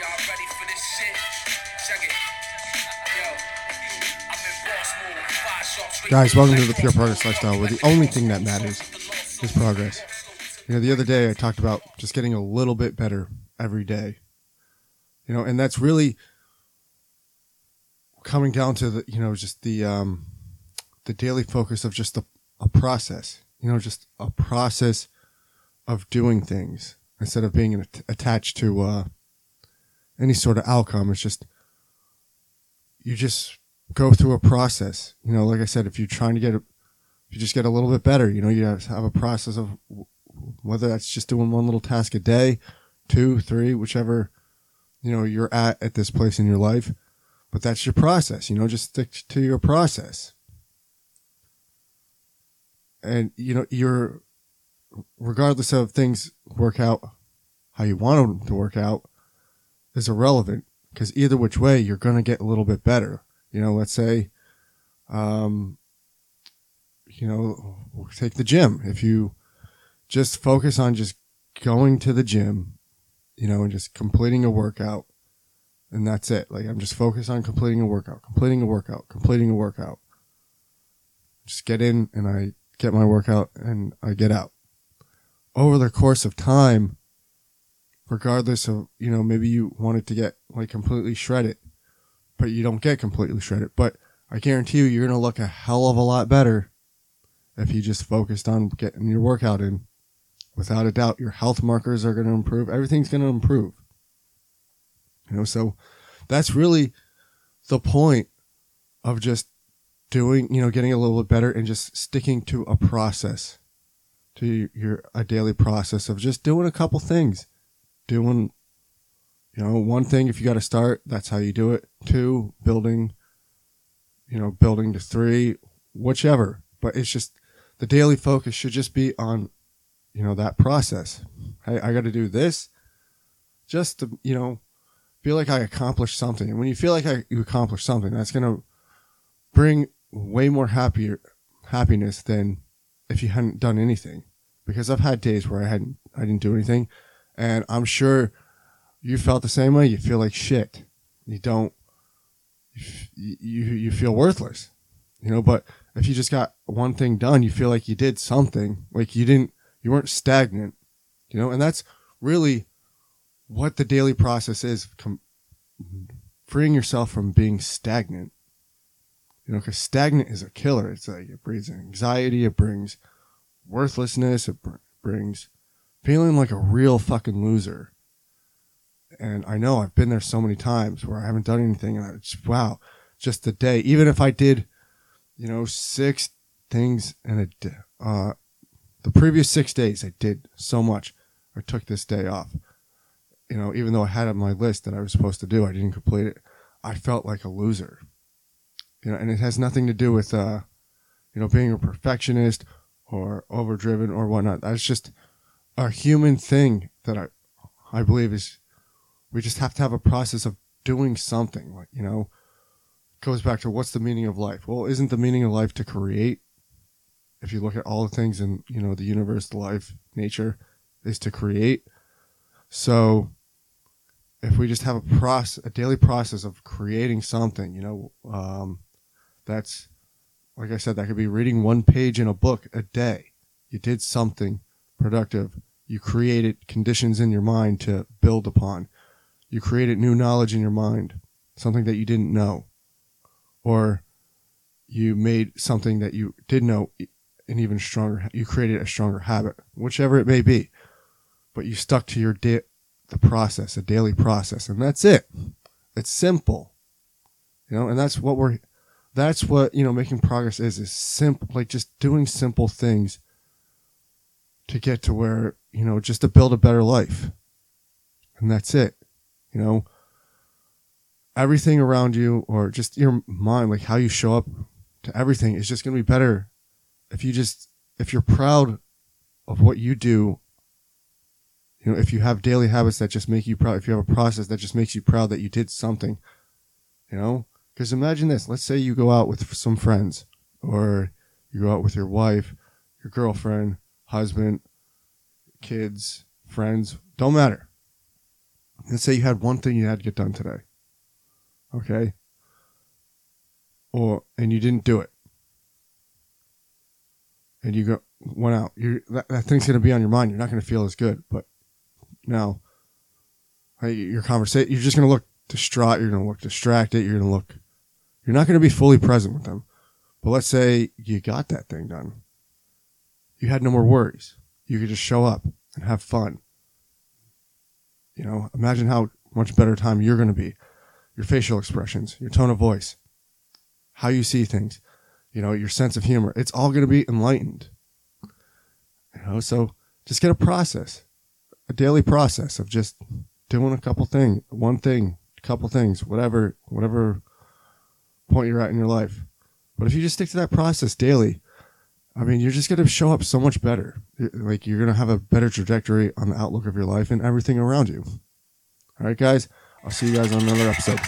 Y'all ready for this shit? Guys, welcome to the Pure Progress Lifestyle, where the only thing that matters is progress. You know, the other day I talked about just getting a little bit better every day. You know, and that's really coming down to the, you know, just the um the daily focus of just a, a process. You know, just a process of doing things instead of being attached to uh any sort of outcome. It's just you just go through a process. You know, like I said, if you're trying to get, a, if you just get a little bit better, you know, you have have a process of whether that's just doing one little task a day, two, three, whichever, you know, you're at at this place in your life. But that's your process. You know, just stick to your process. And you know, you're regardless of things work out how you want them to work out is irrelevant because either which way you're going to get a little bit better you know let's say um you know take the gym if you just focus on just going to the gym you know and just completing a workout and that's it. Like i'm just focused on completing a workout completing a workout completing a workout. Just get in and i get my workout and i get out. Over the course of time regardless of you know maybe you wanted to get like completely shredded but you don't get completely shredded. But i guarantee you you're going to look a hell of a lot better if you just focused on getting your workout in without a doubt your health markers are going to improve. Everything's going to improve. You know so that's really the point of just doing you know getting a little bit better and just sticking to a process to your a daily process of just doing a couple things. Doing you know one thing if you got to start that's how you do it. Two building you know building to three whichever. But it's just the daily focus should just be on you know that process i got to do this just to you know feel like i accomplished something and when you feel like I, you accomplished something that's going to bring way more happier happiness than if you hadn't done anything because i've had days where i hadn't i didn't do anything and I'm sure you felt the same way. You feel like shit. You don't. You, you feel worthless, you know. But if you just got one thing done, you feel like you did something. Like you didn't. You weren't stagnant, you know. And that's really what the daily process is: com- freeing yourself from being stagnant. You know, because stagnant is a killer. It's like it brings anxiety. It brings worthlessness. It br- brings feeling like a real fucking loser. And I know I've been there so many times where I haven't done anything, and I just wow, just the day. Even if I did, you know, six things in a uh, the previous six days I did so much. I took this day off. You know, even though I had on my list that I was supposed to do, I didn't complete it. I felt like a loser. You know, and it has nothing to do with, uh, you know, being a perfectionist or overdriven or whatnot. That's just a human thing that I, I believe is we just have to have a process of doing something. Like, you know, goes back to what's the meaning of life? Well, isn't the meaning of life to create? If you look at all the things in, you know, the universe, the life, nature is to create. So if we just have a process, a daily process of creating something, you know, um, that's, like I said, that could be reading one page in a book a day. You did something productive. You created conditions in your mind to build upon. You created new knowledge in your mind, something that you didn't know. Or you made something that you did know an even stronger, you created a stronger habit, whichever it may be. But you stuck to your da- the process, a daily process, and that's it. It's simple. You know, and that's what we're that's what, you know, making progress is is simple like just doing simple things to get to where, you know, just to build a better life. And that's it. You know, everything around you or just your mind, like how you show up to everything is just going to be better if you just, if you're proud of what you do, You know, if you have daily habits that just make you proud, if you have a process that just makes you proud that you did something, you know, because imagine this. Let's say you go out with some friends or you go out with your wife, your girlfriend, husband, kids, friends, don't matter. Let's say you had one thing you had to get done today. Okay? Or and you didn't do it. And you go went out. That, that thing's gonna be on your mind. You're not gonna feel as good. But now your conversation you're just gonna look distraught, you're gonna look distracted, you're gonna look you're not gonna be fully present with them. But let's say you got that thing done. You had no more worries. You could just show up and have fun. You know, imagine how much better time you're going to be. Your facial expressions, your tone of voice, how you see things, you know, your sense of humor. It's all going to be enlightened. You know, so just get a process, a daily process of just doing a couple things, one thing, couple things, whatever, whatever point you're at in your life. But if you just stick to that process daily, I mean, you're just going to show up so much better. Like you're going to have a better trajectory on the outlook of your life and everything around you. All right, guys. I'll see you guys on another episode.